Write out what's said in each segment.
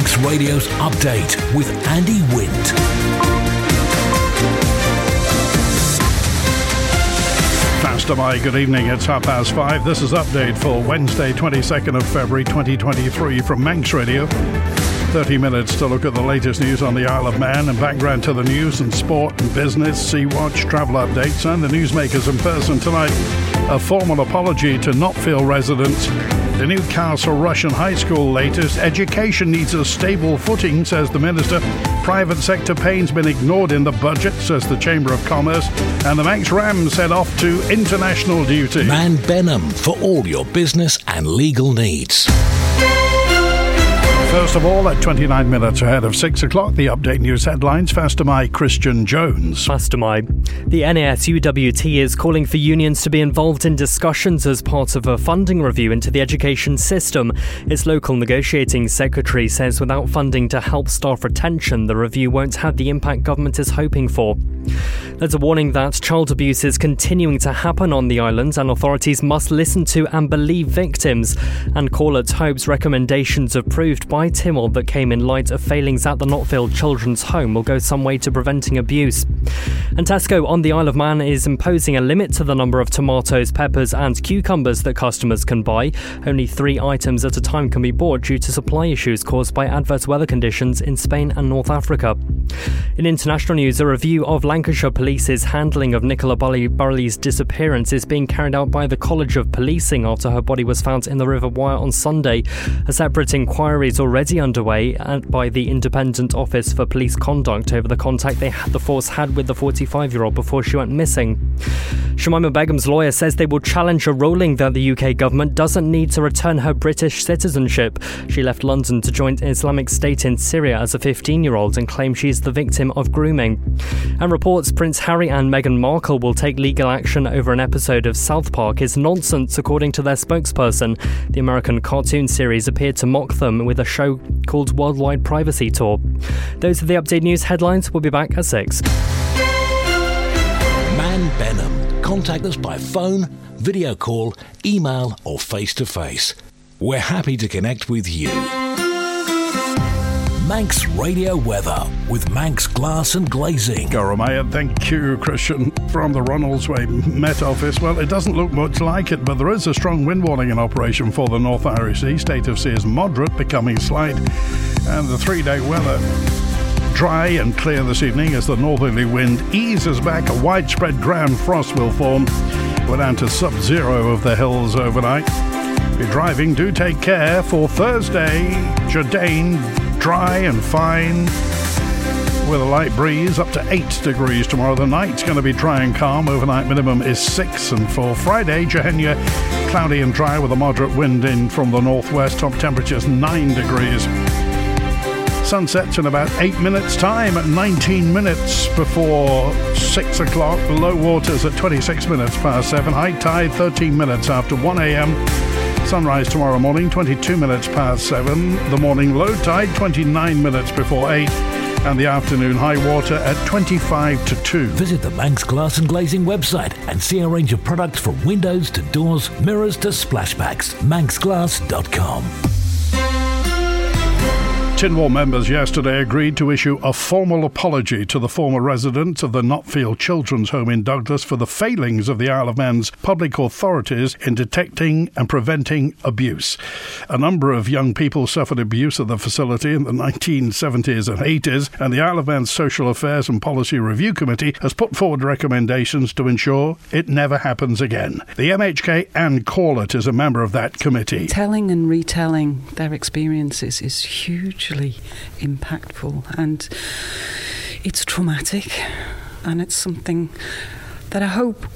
Manx Radio's update with Andy Wint. Faster my good evening. It's half past five. This is update for Wednesday, 22nd of February 2023 from Manx Radio. 30 minutes to look at the latest news on the Isle of Man and background to the news and sport and business, Sea Watch, travel updates, and the newsmakers in person tonight. A formal apology to Knottfield residents. The New Castle Rushen High School latest. Education needs a stable footing, says the Minister. Private sector pain's been ignored in the budget, says the Chamber of Commerce. And the Manx Rams head off to international duty. Mann Benham for all your business and legal needs. First of all, at 29 minutes ahead of 6 o'clock, the update news headlines. Faster my Christian Jones. Faster my. The NASUWT is calling for unions to be involved in discussions as part of a funding review into the education system. Its local negotiating secretary says without funding to help staff retention, the review won't have the impact government is hoping for. There's a warning that child abuse is continuing to happen on the island and authorities must listen to and believe victims. And Call Corlett hopes recommendations approved by Tynwald that came in light of failings at the Knottfield Children's Home will go some way to preventing abuse. And Tesco on the Isle of Man is imposing a limit to the number of tomatoes, peppers, and cucumbers that customers can buy. Only three items at a time can be bought due to supply issues caused by adverse weather conditions in Spain and North Africa. In international news, a review of Lancashire Police's handling of Nicola Bulley's disappearance is being carried out by the College of Policing after her body was found in the River Wyre on Sunday. A separate inquiry is already underway uh, by the Independent Office for Police Conduct over the contact had, the force had with the 45 year old before she went missing. Shamima Begum's lawyer says they will challenge a ruling that the UK government doesn't need to return her British citizenship. She left London to join Islamic State in Syria as a 15 year old and claims she's the victim of grooming. And reports Prince Harry and Meghan Markle will take legal action over an episode of South Park is nonsense, according to their spokesperson. The American cartoon series appeared to mock them with a show called Worldwide Privacy Tour. Those are the update news headlines. We'll be back at 6. Mann Benham contact us by phone, video call, email, or face to face. We're happy to connect with you. Manx Radio Weather with Manx Glass and Glazing. Goromaya, thank you, Christian, from the Ronaldsway Met Office. Well, it doesn't look much like it, but there is a strong wind warning in operation for the North Irish Sea. State of sea is moderate, becoming slight, and the three day weather dry and clear this evening as the northerly wind eases back. A widespread ground frost will form. We're down to sub zero of the hills overnight. If you're driving, do take care for Thursday. Jordan, dry and fine with a light breeze up to 8 degrees tomorrow. The night's going to be dry and calm. Overnight minimum is 6. And for Friday, Johanna, cloudy and dry with a moderate wind in from the northwest. Top temperatures 9 degrees. Sunsets in about 8 minutes' time at 19 minutes before 6 o'clock. Low waters at 26 minutes past 7. High tide 13 minutes after 1 a.m. Sunrise tomorrow morning 22 minutes past 7. The morning low tide 29 minutes before 8 and the afternoon high water at 25 to 2. Visit the Manx Glass and Glazing website and see a range of products from windows to doors, mirrors to splashbacks. manxglass.com. Tynwald members yesterday agreed to issue a formal apology to the former residents of the Knottfield Children's Home in Douglas for the failings of the Isle of Man's public authorities in detecting and preventing abuse. A number of young people suffered abuse at the facility in the 1970s and 80s, and the Isle of Man's Social Affairs and Policy Review Committee has put forward recommendations to ensure it never happens again. The MHK Ann Corlett is a member of that committee. Telling and retelling their experiences is huge hugely impactful and it's traumatic and it's something that I hope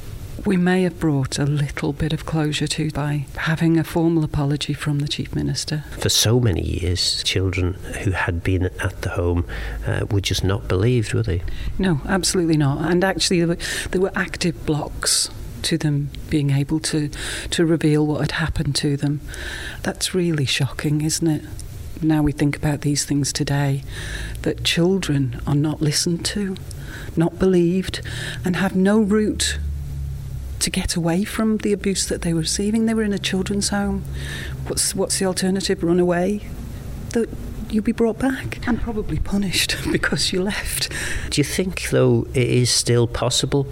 we may have brought a little bit of closure to by having a formal apology from the Chief Minister. For so many years, children who had been at the home uh, were just not believed, were they? No, absolutely not. And actually, there were, there were active blocks to them being able to, to reveal what had happened to them. That's really shocking, isn't it? Now we think about these things today, that children are not listened to, not believed, and have no route to get away from the abuse that they were receiving. They were in a children's home. What's what's the alternative? Run away. The, you'll be brought back and probably punished because you left. Do you think, though, it is still possible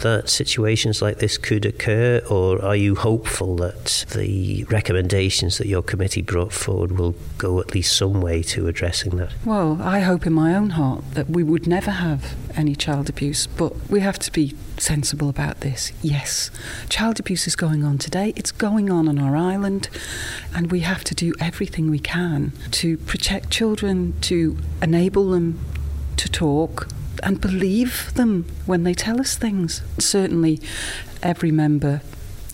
that situations like this could occur, or are you hopeful that the recommendations that your committee brought forward will go at least some way to addressing that? Well, I hope in my own heart that we would never have any child abuse, but we have to be sensible about this. Yes, child abuse is going on today, it's going on on our island, and we have to do everything we can to protect children, to enable them to talk and believe them when they tell us things. Certainly, every member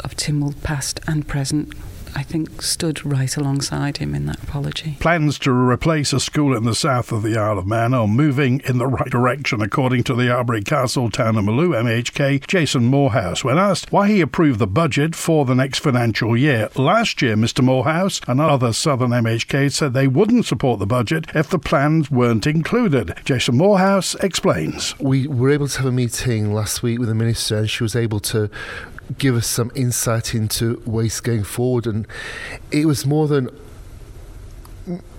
of Tynwald, past and present, I think, stood right alongside him in that apology. Plans to replace a school in the south of the Isle of Man are moving in the right direction, according to the Arbory Castle Town of Malew MHK, Jason Moorhouse, when asked why he approved the budget for the next financial year. Last year, Mr. Moorhouse and other Southern MHK said they wouldn't support the budget if the plans weren't included. Jason Moorhouse explains. We were able to have a meeting last week with the Minister, and she was able to give us some insight into ways going forward. And it was more than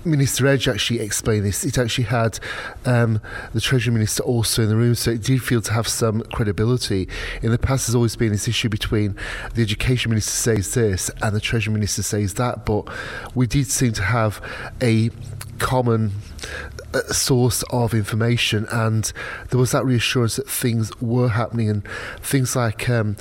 Minister Edge actually explained this. It actually had um, the Treasury Minister also in the room, so it did feel to have some credibility. In the past, there's always been this issue between the Education Minister says this and the Treasury Minister says that, but we did seem to have a common uh, source of information, and there was that reassurance that things were happening, and things like um,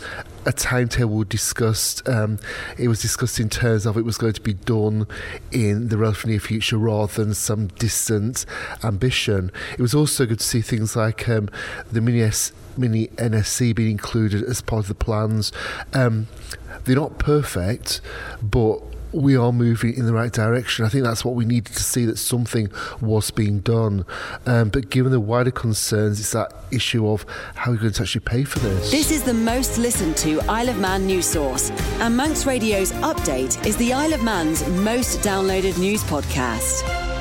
a timetable were discussed. Um, it was discussed in terms of it was going to be done in the relatively near future rather than some distant ambition. It was also good to see things like um, the mini S- mini NSC being included as part of the plans. Um, they're not perfect, but we are moving in the right direction. I think that's what we needed to see that something was being done. Um, but given the wider concerns, it's that issue of how are we're going to actually pay for this. This is the most listened to Isle of Man news source, and Manx Radio's update is the Isle of Man's most downloaded news podcast.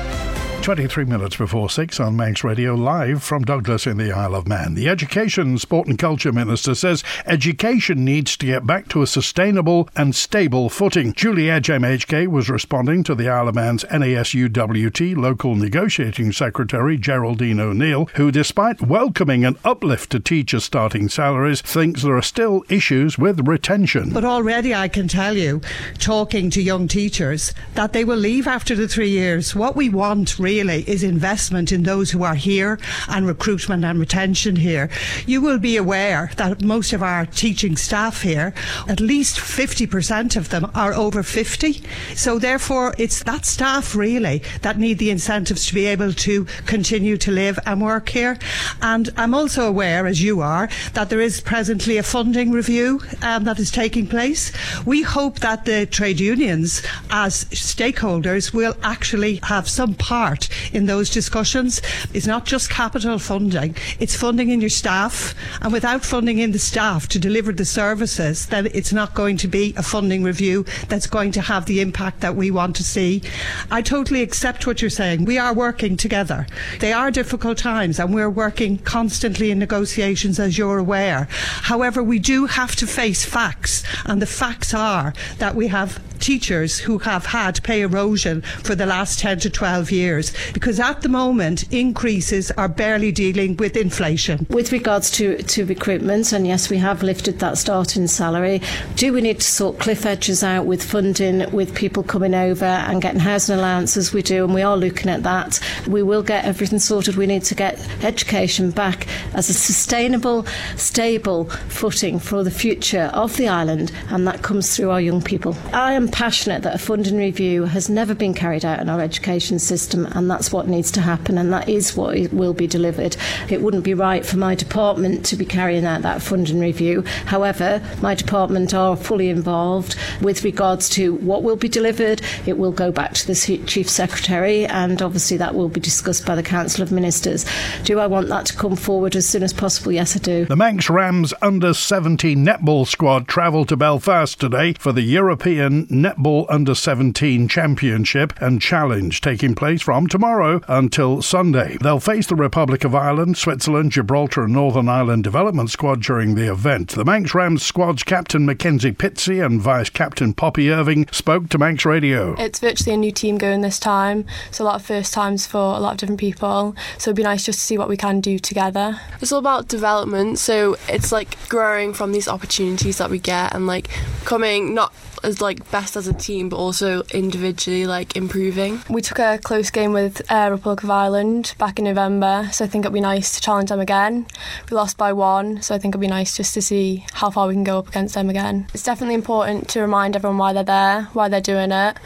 23 minutes before 6 on Manx Radio, live from Douglas in the Isle of Man. The Education, Sport and Culture Minister says education needs to get back to a sustainable and stable footing. Julie Edge MHK was responding to the Isle of Man's NASUWT local negotiating secretary, Geraldine O'Neill, who, despite welcoming an uplift to teacher starting salaries, thinks there are still issues with retention. But already I can tell you, talking to young teachers, that they will leave after the three years. What we want really really is investment in those who are here and recruitment and retention here. You will be aware that most of our teaching staff here, at least 50% of them are over 50. So therefore, it's that staff really that need the incentives to be able to continue to live and work here. And I'm also aware, as you are, that there is presently a funding review um, that is taking place. We hope that the trade unions, as stakeholders, will actually have some part in those discussions is not just capital funding, it's funding in your staff. And without funding in the staff to deliver the services, then it's not going to be a funding review that's going to have the impact that we want to see. I totally accept what you're saying. We are working together. They are difficult times and we're working constantly in negotiations, as you're aware. However, we do have to face facts, and the facts are that we have teachers who have had pay erosion for the last 10 to 12 years because at the moment increases are barely dealing with inflation. With regards to, to recruitment, and yes, we have lifted that starting salary, do we need to sort cliff edges out with funding, with people coming over and getting housing allowances? We do, and we are looking at that. We will get everything sorted. We need to get education back as a sustainable, stable footing for the future of the island, and that comes through our young people. I am passionate that a funding review has never been carried out in our education system, and that's what needs to happen, and that is what will be delivered. It wouldn't be right for my department to be carrying out that funding review. However, my department are fully involved with regards to what will be delivered. It will go back to the Chief Secretary, and obviously that will be discussed by the Council of Ministers. Do I want that to come forward as soon as possible? Yes, I do. The Manx Rams under 17 netball squad travelled to Belfast today for the European Netball Under 17 Championship and Challenge taking place from tomorrow until Sunday. They'll face the Republic of Ireland, Switzerland, Gibraltar, and Northern Ireland Development Squad during the event. The Manx Rams squad's captain Mackenzie Pitsey and vice captain Poppy Irving spoke to Manx Radio. It's virtually a new team going this time, so a lot of first times for a lot of different people. So it'd be nice just to see what we can do together. It's all about development, so it's like growing from these opportunities that we get and like coming not as like best as a team, but also individually like improving. We took a close game with uh, Republic of Ireland back in November, so I think it'd be nice to challenge them again. We lost by one, so I think it'd be nice just to see how far we can go up against them again. It's definitely important to remind everyone why they're there, why they're doing it.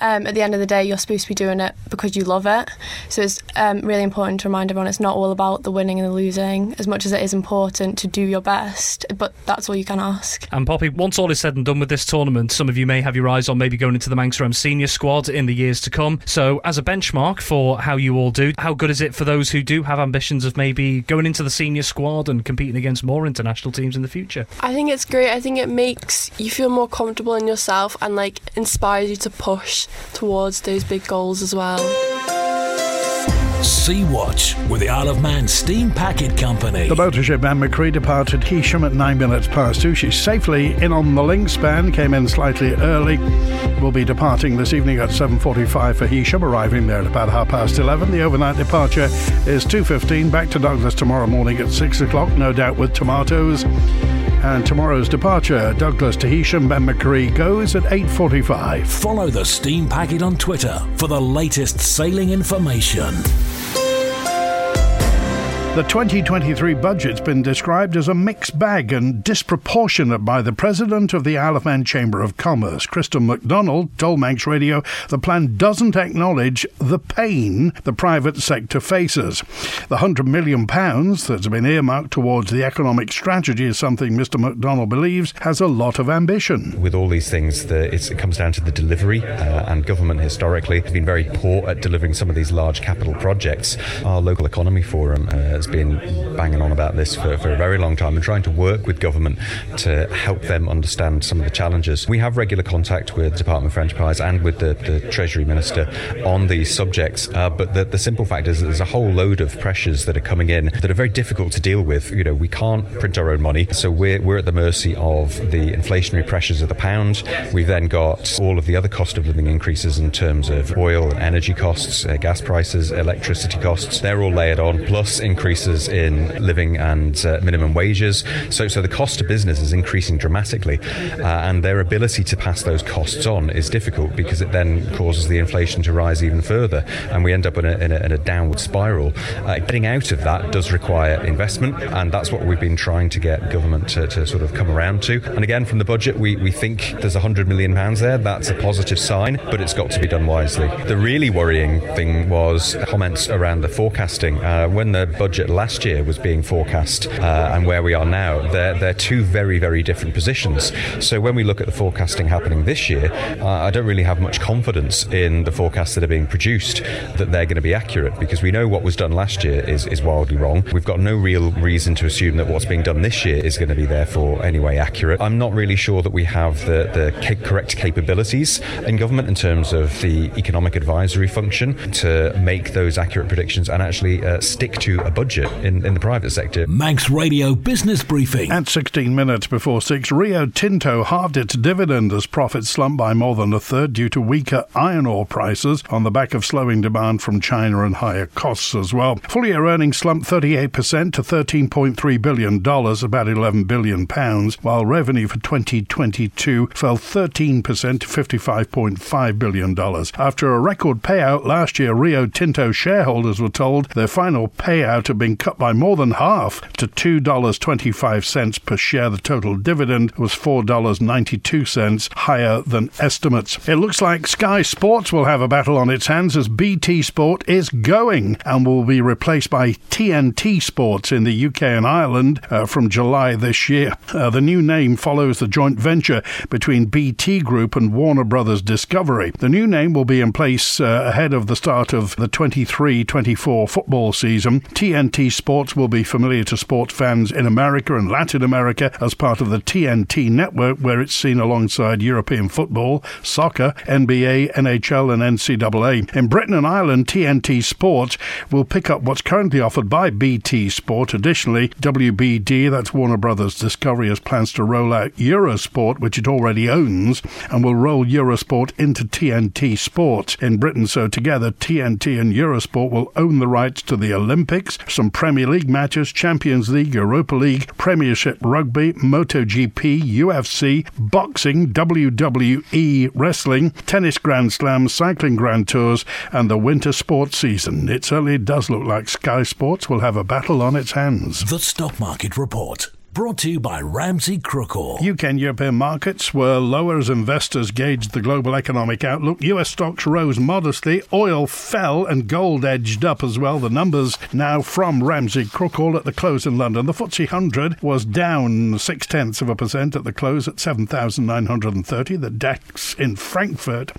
Um, at the end of the day, you're supposed to be doing it because you love it. So it's um, really important to remind everyone it's not all about the winning and the losing, as much as it is important to do your best. But that's all you can ask. And Poppy, once all is said and done with this tournament, some of you may have your eyes on maybe going into the Manx Rams senior squad in the years to come. So, as a benchmark for how you all do, how good is it for those who do have ambitions of maybe going into the senior squad and competing against more international teams in the future? I think it's great. I think it makes you feel more comfortable in yourself and like inspires you to push towards those big goals as well. Sea Watch with the Isle of Man Steam Packet Company. The motor ship Ben-my-Chree departed Heysham at nine minutes past two. She's safely in on the link span, came in slightly early. Will be departing this evening at 7.45 for Heysham, arriving there at about half past 11. The overnight departure is 2.15, back to Douglas tomorrow morning at 6 o'clock, no doubt with tomatoes. And tomorrow's departure, Douglas to Heysham, Ben-my-Chree, goes at 8.45. Follow the Steam Packet on Twitter for the latest sailing information. The 2023 budget's been described as a mixed bag and disproportionate by the President of the Isle of Man Chamber of Commerce. Kristen McDonald told Manx Radio the plan doesn't acknowledge the pain the private sector faces. The £100 million that's been earmarked towards the economic strategy is something Mr McDonald believes has a lot of ambition. With all these things, the, it comes down to the delivery, uh, and government historically has been very poor at delivering some of these large capital projects. Our local economy forum uh, has been banging on about this for, for a very long time and trying to work with government to help them understand some of the challenges. We have regular contact with the Department for Enterprise and with the, the Treasury Minister on these subjects, uh, but the, the simple fact is there's a whole load of pressures that are coming in that are very difficult to deal with. You know, we can't print our own money, so we're, we're at the mercy of the inflationary pressures of the pound. We've then got all of the other cost of living increases in terms of oil and energy costs, uh, gas prices, electricity costs. They're all layered on, plus increase increases in living and uh, minimum wages. So, so the cost to business is increasing dramatically, uh, and their ability to pass those costs on is difficult because it then causes the inflation to rise even further, and we end up in a, in a, in a downward spiral. Uh, getting out of that does require investment, and that's what we've been trying to get government to, to sort of come around to. And again, from the budget, we, we think there's 100 million pounds there. That's a positive sign, but it's got to be done wisely. The really worrying thing was comments around the forecasting. Uh, when the budget budget last year was being forecast uh, and where we are now, they're, they're two very, very different positions. So when we look at the forecasting happening this year, uh, I don't really have much confidence in the forecasts that are being produced that they're going to be accurate because we know what was done last year is, is wildly wrong. We've got no real reason to assume that what's being done this year is going to be therefore anyway accurate. I'm not really sure that we have the, the correct capabilities in government in terms of the economic advisory function to make those accurate predictions and actually uh, stick to a budget budget in, in the private sector. Manx Radio Business Briefing. At 16 minutes before 6, Rio Tinto halved its dividend as profits slumped by more than a third due to weaker iron ore prices on the back of slowing demand from China and higher costs as well. Full year earnings slumped 38% to $13.3 billion, about 11 billion pounds, while revenue for 2022 fell 13% to $55.5 billion. After a record payout last year, Rio Tinto shareholders were told their final payout had been cut by more than half to $2.25 per share. The total dividend was $4.92, higher than estimates. It looks like Sky Sports will have a battle on its hands as BT Sport is going and will be replaced by TNT Sports in the UK and Ireland uh, from July this year. Uh, the new name follows the joint venture between BT Group and Warner Brothers Discovery. The new name will be in place uh, ahead of the start of the 23 24 football season. TNT TNT Sports will be familiar to sports fans in America and Latin America as part of the TNT network, where it's seen alongside European football, soccer, NBA, NHL, and NCAA. In Britain and Ireland, TNT Sports will pick up what's currently offered by BT Sport. Additionally, WBD, that's Warner Brothers Discovery, has plans to roll out Eurosport, which it already owns, and will roll Eurosport into TNT Sports in Britain. So together, TNT and Eurosport will own the rights to the Olympics, some Premier League matches, Champions League, Europa League, Premiership Rugby, MotoGP, UFC, boxing, WWE, wrestling, tennis Grand Slams, cycling Grand Tours, and the winter sports season. It certainly does look like Sky Sports will have a battle on its hands. The Stock Market Report. Brought to you by Ramsey Crookall. UK and European markets were lower as investors gauged the global economic outlook. US stocks rose modestly, oil fell, and gold edged up as well. The numbers now from Ramsey Crookall at the close in London. The FTSE 100 was down six tenths of a percent at the close at 7,930. The DAX in Frankfurt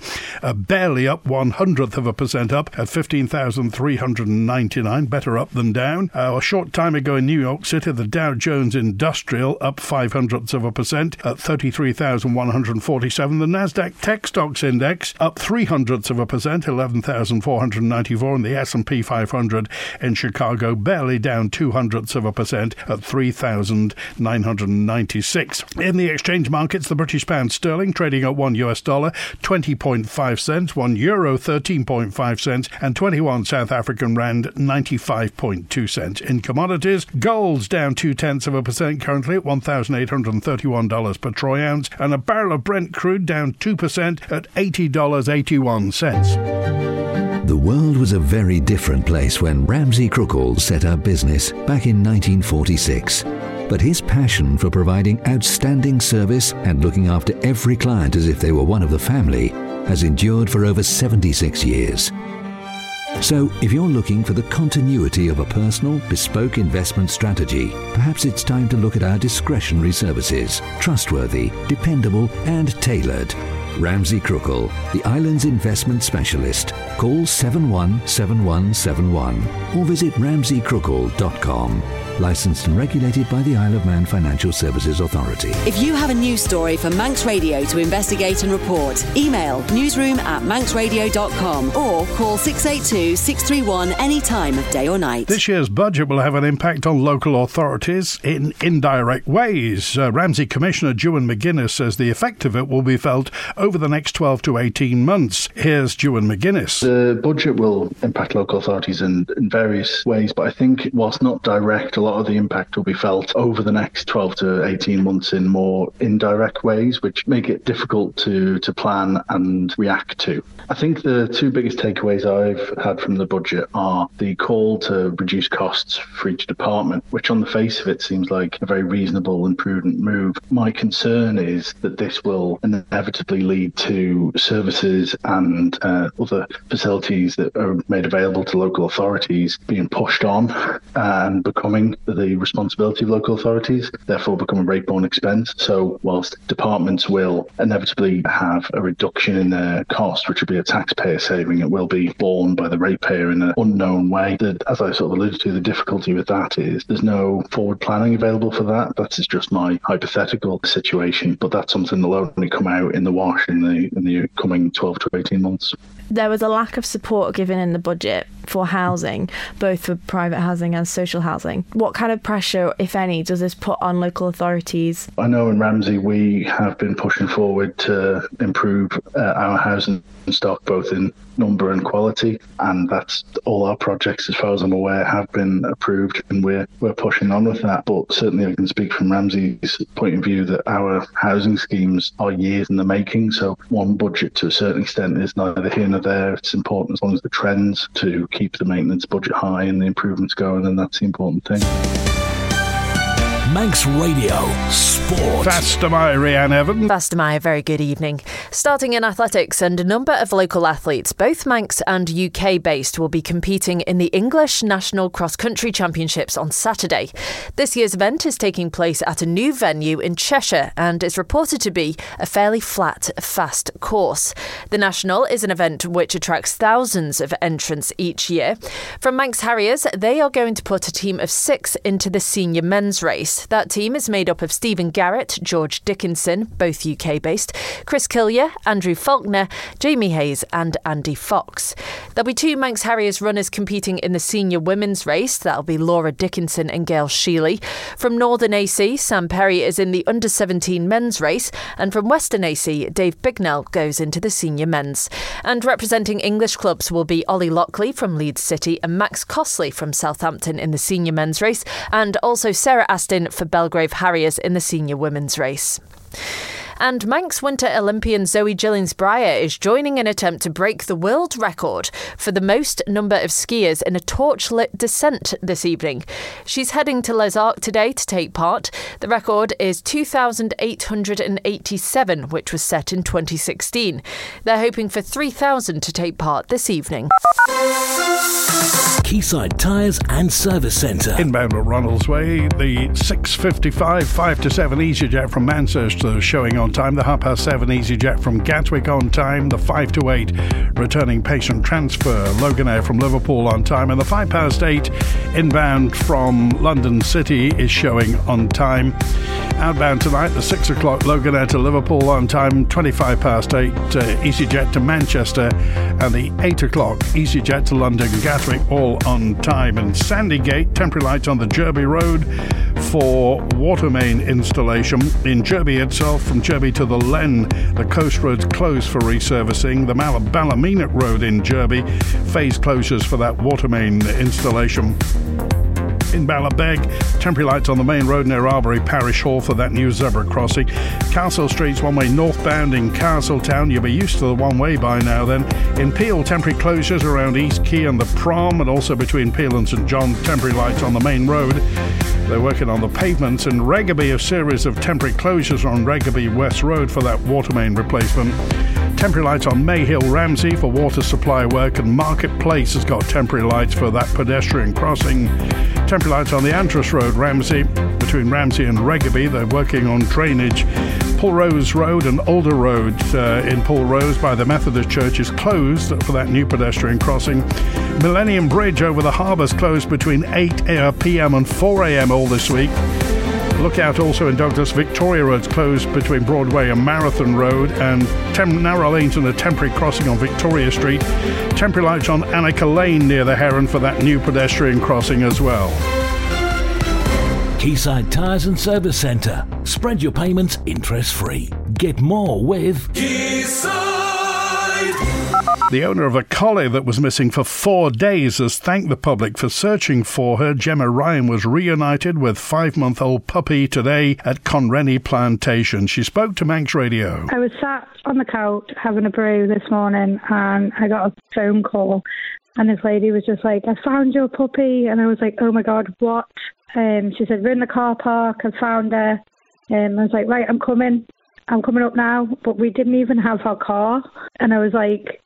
uh, barely up one hundredth of a percent up at 15,399. Better up than down. Uh, a short time ago in New York City, the Dow Jones in Industrial up five hundredths of a percent at 33,147. The Nasdaq Tech Stocks Index up three hundredths of a percent, 11,494, and the S&P 500 in Chicago barely down two hundredths of a percent at 3,996. In the exchange markets, the British pound sterling trading at one US dollar 20.5 cents, one euro 13.5 cents, and 21 South African rand 95.2 cents. In commodities, gold's down two tenths of a percent currently at $1,831 per troy ounce, and a barrel of Brent crude down 2% at $80.81. The world was a very different place when Ramsey Crookall set up business back in 1946. But his passion for providing outstanding service and looking after every client as if they were one of the family has endured for over 76 years. So, if you're looking for the continuity of a personal, bespoke investment strategy, perhaps it's time to look at our discretionary services. Trustworthy, dependable, and tailored. Ramsey Crookall, the island's investment specialist. Call 717171 or visit ramseycrookall.com. Licensed and regulated by the Isle of Man Financial Services Authority. If you have a news story for Manx Radio to investigate and report, email newsroom at manxradio.com or call 682 631 any time of day or night. This year's budget will have an impact on local authorities in indirect ways. Uh, Ramsey Commissioner Dewan McGuinness says the effect of it will be felt over the next 12 to 18 months. Here's Dewan McGuinness. The budget will impact local authorities in, in various ways, but I think whilst not direct, a lot of the impact will be felt over the next 12 to 18 months in more indirect ways, which make it difficult to, to plan and react to. I think the two biggest takeaways I've had from the budget are the call to reduce costs for each department, which on the face of it seems like a very reasonable and prudent move. My concern is that this will inevitably lead to services and uh, other facilities that are made available to local authorities being pushed on and becoming the responsibility of local authorities, therefore become a rate-borne expense. So whilst departments will inevitably have a reduction in their cost, which will be a taxpayer saving, it will be borne by the ratepayer in an unknown way. The, as I sort of alluded to, the difficulty with that is there's no forward planning available for that. That is just my hypothetical situation, but that's something that'll only come out in the wash in the in the coming 12 to 18 months. There was a lack of support given in the budget for housing, both for private housing and social housing. What kind of pressure, if any, does this put on local authorities? I know in Ramsey we have been pushing forward to improve uh, our housing stock, both in number and quality, and that's all our projects, as far as I'm aware, have been approved, and we're we're pushing on with that. But certainly, I can speak from Ramsey's point of view that our housing schemes are years in the making. So one budget, to a certain extent, is neither here nor there. It's important as long as the trends to keep the maintenance budget high and the improvements going, and that's the important thing. Bye. Manx Radio Sport. Faster my Rhiannon Evan. Faster my very good evening. Starting in athletics, and a number of local athletes, both Manx and UK based, will be competing in the English National Cross Country Championships on Saturday. This year's event is taking place at a new venue in Cheshire and is reported to be a fairly flat, fast course. The National is an event which attracts thousands of entrants each year. From Manx Harriers, they are going to put a team of six into the senior men's race. That team is made up of Stephen Garrett, George Dickinson, both UK based, Chris Killier, Andrew Faulkner, Jamie Hayes, and Andy Fox. There'll be two Manx Harriers runners competing in the senior women's race. That'll be Laura Dickinson and Gail Sheely. From Northern AC, Sam Perry is in the under 17 men's race, and from Western AC, Dave Bignell goes into the senior men's. And representing English clubs will be Ollie Lockley from Leeds City and Max Cosley from Southampton in the senior men's race, and also Sarah For Belgrave Harriers in the senior women's race. And Manx Winter Olympian Zoe Gillings-Brier is joining an attempt to break the world record for the most number of skiers in a torchlit descent this evening. She's heading to Les Arcs today to take part. The record is 2,887, which was set in 2016. They're hoping for 3,000 to take part this evening. Quayside Tyres and Service Centre. Inbound at Ronaldsway, the 6.55, 5 to 7 EasyJet from Manchester showing on time, the half past 7 EasyJet from Gatwick on time, the 5 to 8 returning patient transfer, Loganair from Liverpool on time, and the 5 past 8 inbound from London City is showing on time. Outbound tonight, the 6 o'clock Loganair to Liverpool on time, 25 past 8 uh, EasyJet to Manchester, and the 8 o'clock EasyJet to London Gatwick all on time. And Sandygate, temporary lights on the Jurby Road for water main installation. In Jurby itself, from Jurby to the Lhen, the coast road's closed for resurfacing. The Ballymena Road in Jurby, phase closures for that water main installation in Ballabeg. Temporary lights on the main road near Arbory Parish Hall for that new zebra crossing. Castle Street's one way northbound in Castletown. You'll be used to the one way by now then. In Peel, temporary closures around East Quay and the Prom, and also between Peel and St John, temporary lights on the main road. They're working on the pavements in Regaby, a series of temporary closures on Regaby West Road for that water main replacement. Temporary lights on Mayhill Ramsey for water supply work, and Marketplace has got temporary lights for that pedestrian crossing. Temporary lights on the Andreas Road, Ramsey, between Ramsey and Regaby. They're working on drainage. Pulrose Road and Alder Road uh, in Pulrose by the Methodist Church is closed for that new pedestrian crossing. Millennium Bridge over the harbour is closed between 8 pm and 4 am all this week. Look out also in Douglas. Victoria Road's closed between Broadway and Marathon Road, and Tem- narrow lanes and a temporary crossing on Victoria Street. Temporary lights on Annika Lane near the Heron for that new pedestrian crossing as well. Quayside Tyres and Service Centre. Spread your payments interest free. Get more with Quayside. The owner of a collie that was missing for four days has thanked the public for searching for her. Gemma Ryan was reunited with five month old puppy today at Conrhenny Plantation. She spoke to Manx Radio. I was sat on the couch having a brew this morning and I got a phone call and this lady was just like, I found your puppy. And I was like, oh my God, what? Um, she said, we're in the car park. I found her. And I was like, right, I'm coming. I'm coming up now. But we didn't even have her car. And I was like,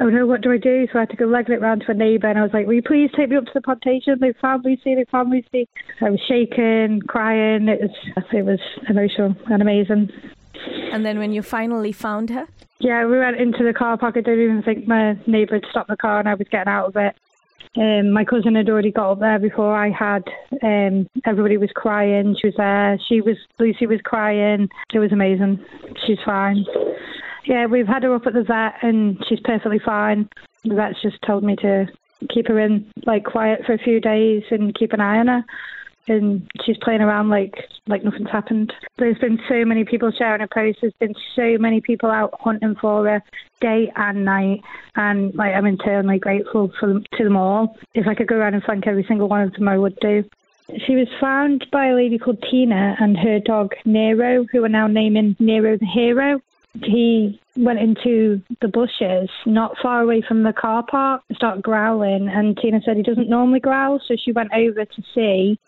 oh no, what do I do? So I had to go legging it round to a neighbour and I was like, will you please take me up to the plantation? They found Lucy, they found Lucy. I was shaking, crying. It was, it was emotional and amazing. And then when you finally found her? Yeah, we went into the car park. I didn't even think my neighbour had stopped the car and I was getting out of it. Um, my cousin had already got up there before I had. Um, everybody was crying. She was there. She was Lucy was crying. It was amazing. She's fine. Yeah, we've had her up at the vet and she's perfectly fine. The vet's just told me to keep her in like quiet for a few days and keep an eye on her and she's playing around like like nothing's happened. There's been so many people sharing her posts. There's been so many people out hunting for her day and night, and like I'm internally grateful for them, to them all. If I could go around and thank every single one of them, I would do. She was found by a lady called Tina and her dog Nero, who are now naming Nero the Hero. He went into the bushes not far away from the car park and started growling. And Tina said he doesn't normally growl so she went over to see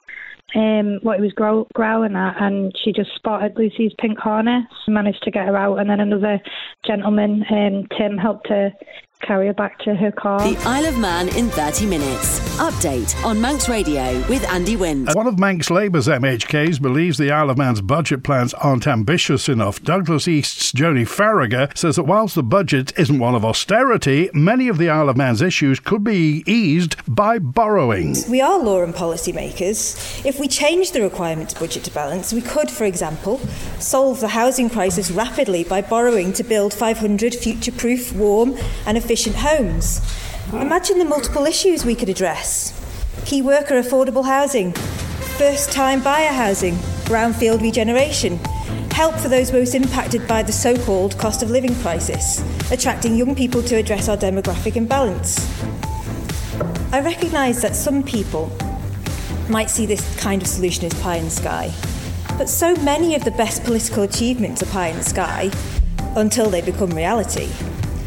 um, what he was grow- growling at, and she just spotted Lucy's pink harness, managed to get her out, and then another gentleman, um, Tim, helped her carry her back to her car. The Isle of Man in 30 minutes. Update on Manx Radio with Andy Wint. One of Manx Labour's MHKs believes the Isle of Man's budget plans aren't ambitious enough. Douglas East's Joney Faragher says that whilst the budget isn't one of austerity, many of the Isle of Man's issues could be eased by borrowing. We are law and policy makers. If we change the requirement to budget to balance, we could, for example, solve the housing crisis rapidly by borrowing to build 500 future proof, warm, and efficient homes. Imagine the multiple issues we could address key worker affordable housing, first time buyer housing, brownfield regeneration, help for those most impacted by the so called cost of living crisis, attracting young people to address our demographic imbalance. I recognise that some people might see this kind of solution as pie in the sky, but so many of the best political achievements are pie in the sky until they become reality.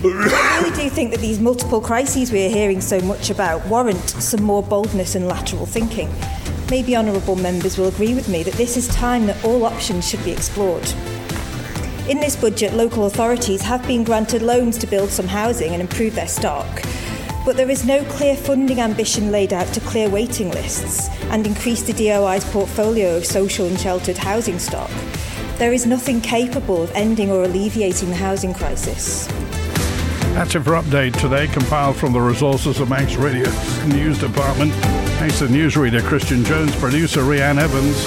I really do think that these multiple crises we are hearing so much about warrant some more boldness and lateral thinking. Maybe honourable members will agree with me that this is time that all options should be explored. In this budget, local authorities have been granted loans to build some housing and improve their stock, but there is no clear funding ambition laid out to clear waiting lists and increase the DOI's portfolio of social and sheltered housing stock. There is nothing capable of ending or alleviating the housing crisis. That's it for update today, compiled from the resources of Manx Radio News Department. Thanks to newsreader Christian Jones, producer Rhiann Evans.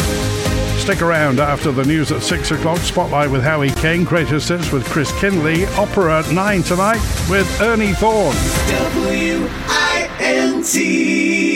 Stick around after the news at 6 o'clock. Spotlight with Howie King. Greatest Hits with Chris Kinley. Opera at 9 tonight with Ernie Thorne. W I N T.